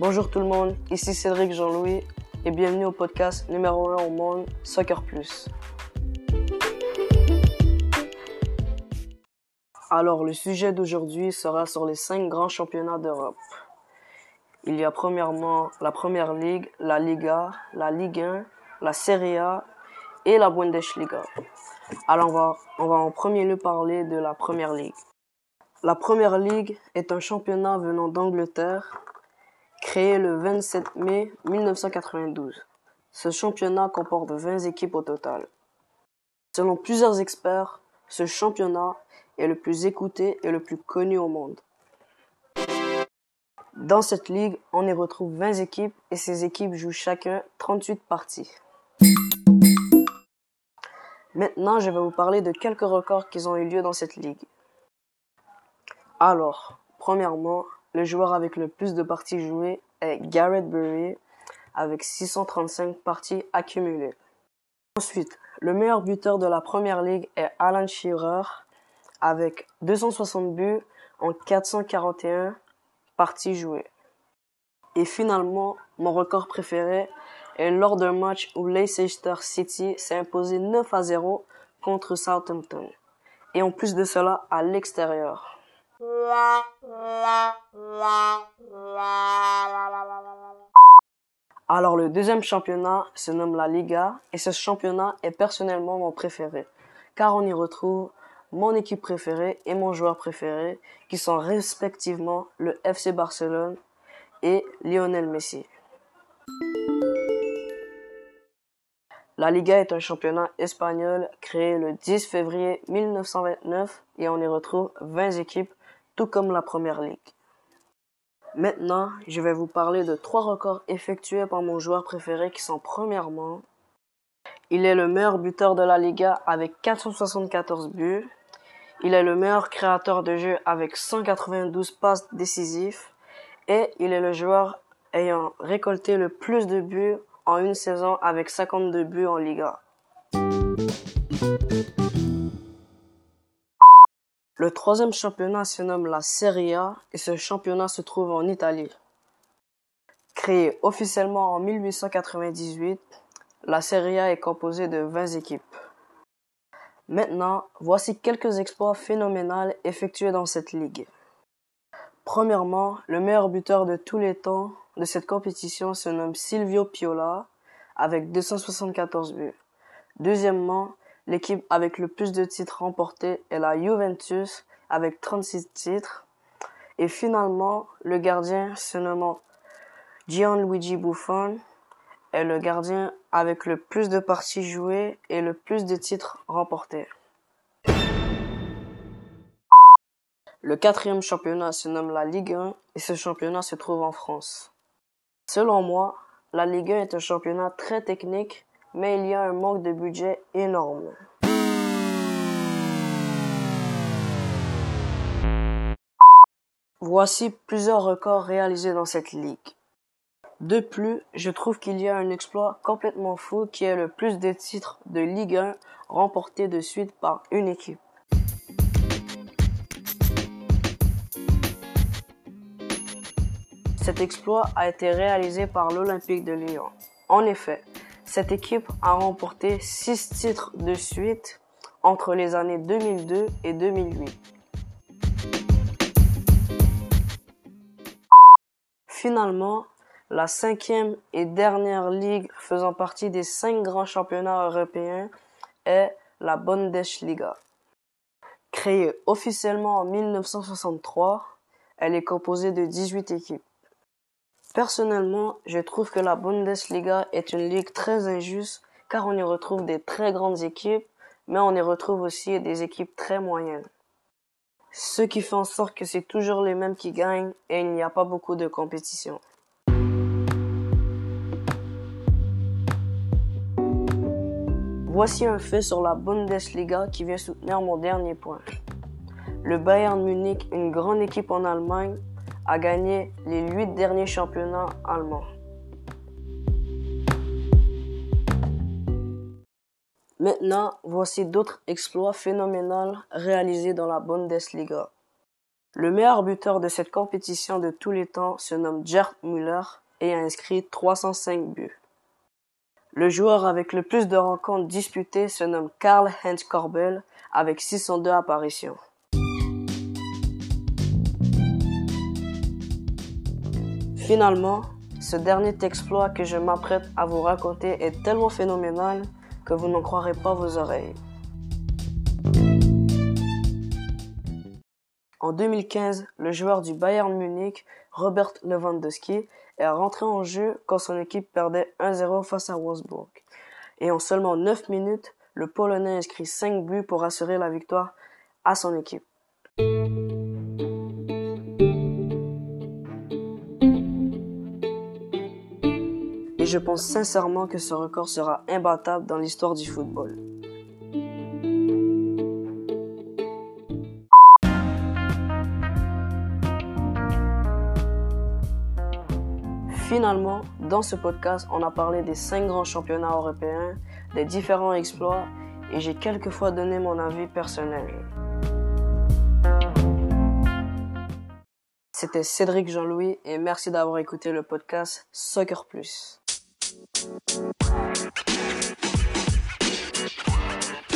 Bonjour tout le monde, ici Cédric Jean-Louis et bienvenue au podcast numéro 1 au monde, Soccer Plus. Alors, le sujet d'aujourd'hui sera sur les 5 grands championnats d'Europe. Il y a premièrement la Première Ligue, la Liga, la Ligue 1, la Serie A et la Bundesliga. Alors, on va, on va en premier lieu parler de la Première Ligue. La Première Ligue est un championnat venant d'Angleterre, créé le 27 mai 1992. Ce championnat comporte 20 équipes au total. Selon plusieurs experts, ce championnat est le plus écouté et le plus connu au monde. Dans cette ligue, on y retrouve 20 équipes et ces équipes jouent chacun 38 parties. Maintenant, je vais vous parler de quelques records qui ont eu lieu dans cette ligue. Alors, premièrement, le joueur avec le plus de parties jouées est Garrett Burry avec 635 parties accumulées. Ensuite, le meilleur buteur de la première ligue est Alan Shearer avec 260 buts en 441 parties jouées. Et finalement, mon record préféré est lors d'un match où Leicester City s'est imposé 9 à 0 contre Southampton. Et en plus de cela, à l'extérieur. Alors le deuxième championnat se nomme la Liga et ce championnat est personnellement mon préféré car on y retrouve mon équipe préférée et mon joueur préféré qui sont respectivement le FC Barcelone et Lionel Messi. La Liga est un championnat espagnol créé le 10 février 1929 et on y retrouve 20 équipes tout comme la première ligue. Maintenant, je vais vous parler de trois records effectués par mon joueur préféré qui sont premièrement, il est le meilleur buteur de la Liga avec 474 buts, il est le meilleur créateur de jeu avec 192 passes décisives et il est le joueur ayant récolté le plus de buts en une saison avec 52 buts en Liga. Le troisième championnat se nomme la Serie A et ce championnat se trouve en Italie. Créé officiellement en 1898, la Serie A est composée de 20 équipes. Maintenant, voici quelques exploits phénoménaux effectués dans cette ligue. Premièrement, le meilleur buteur de tous les temps de cette compétition se nomme Silvio Piola avec 274 buts. Deuxièmement, L'équipe avec le plus de titres remportés est la Juventus avec 36 titres. Et finalement, le gardien se nommant Gianluigi Buffon est le gardien avec le plus de parties jouées et le plus de titres remportés. Le quatrième championnat se nomme la Ligue 1 et ce championnat se trouve en France. Selon moi, la Ligue 1 est un championnat très technique mais il y a un manque de budget énorme. Voici plusieurs records réalisés dans cette ligue. De plus, je trouve qu'il y a un exploit complètement fou qui est le plus de titres de Ligue 1 remportés de suite par une équipe. Cet exploit a été réalisé par l'Olympique de Lyon. En effet, cette équipe a remporté 6 titres de suite entre les années 2002 et 2008. Finalement, la cinquième et dernière ligue faisant partie des cinq grands championnats européens est la Bundesliga. Créée officiellement en 1963, elle est composée de 18 équipes. Personnellement, je trouve que la Bundesliga est une ligue très injuste car on y retrouve des très grandes équipes, mais on y retrouve aussi des équipes très moyennes. Ce qui fait en sorte que c'est toujours les mêmes qui gagnent et il n'y a pas beaucoup de compétition. Voici un fait sur la Bundesliga qui vient soutenir mon dernier point. Le Bayern Munich, une grande équipe en Allemagne, a gagné les huit derniers championnats allemands. Maintenant, voici d'autres exploits phénoménaux réalisés dans la Bundesliga. Le meilleur buteur de cette compétition de tous les temps se nomme Gerd Müller et a inscrit 305 buts. Le joueur avec le plus de rencontres disputées se nomme Karl-Heinz Korbel avec 602 apparitions. Finalement, ce dernier exploit que je m'apprête à vous raconter est tellement phénoménal que vous n'en croirez pas vos oreilles. En 2015, le joueur du Bayern Munich, Robert Lewandowski, est rentré en jeu quand son équipe perdait 1-0 face à Wolfsburg. Et en seulement 9 minutes, le Polonais inscrit 5 buts pour assurer la victoire à son équipe. Je pense sincèrement que ce record sera imbattable dans l'histoire du football. Finalement, dans ce podcast, on a parlé des cinq grands championnats européens, des différents exploits, et j'ai quelquefois donné mon avis personnel. C'était Cédric Jean-Louis et merci d'avoir écouté le podcast Soccer Plus. Thank you.